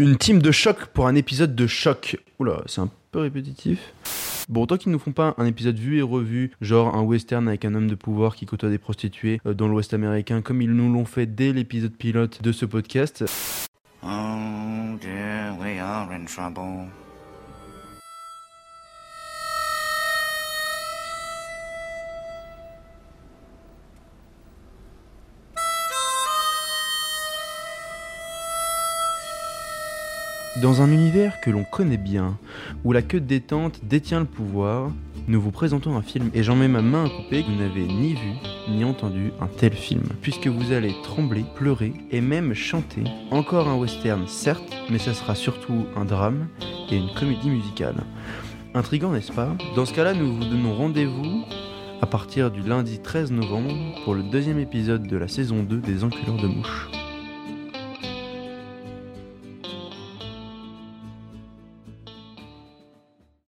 Une team de choc pour un épisode de choc. Oula, c'est un peu répétitif. Bon, tant qu'ils ne font pas un épisode vu et revu, genre un western avec un homme de pouvoir qui côtoie des prostituées euh, dans l'Ouest américain, comme ils nous l'ont fait dès l'épisode pilote de ce podcast. Oh dear, we are in trouble. Dans un univers que l'on connaît bien, où la queue de détente détient le pouvoir, nous vous présentons un film et j'en mets ma main à couper que vous n'avez ni vu ni entendu un tel film, puisque vous allez trembler, pleurer et même chanter. Encore un western, certes, mais ça sera surtout un drame et une comédie musicale. Intrigant, n'est-ce pas? Dans ce cas-là, nous vous donnons rendez-vous à partir du lundi 13 novembre pour le deuxième épisode de la saison 2 des Enculeurs de Mouches.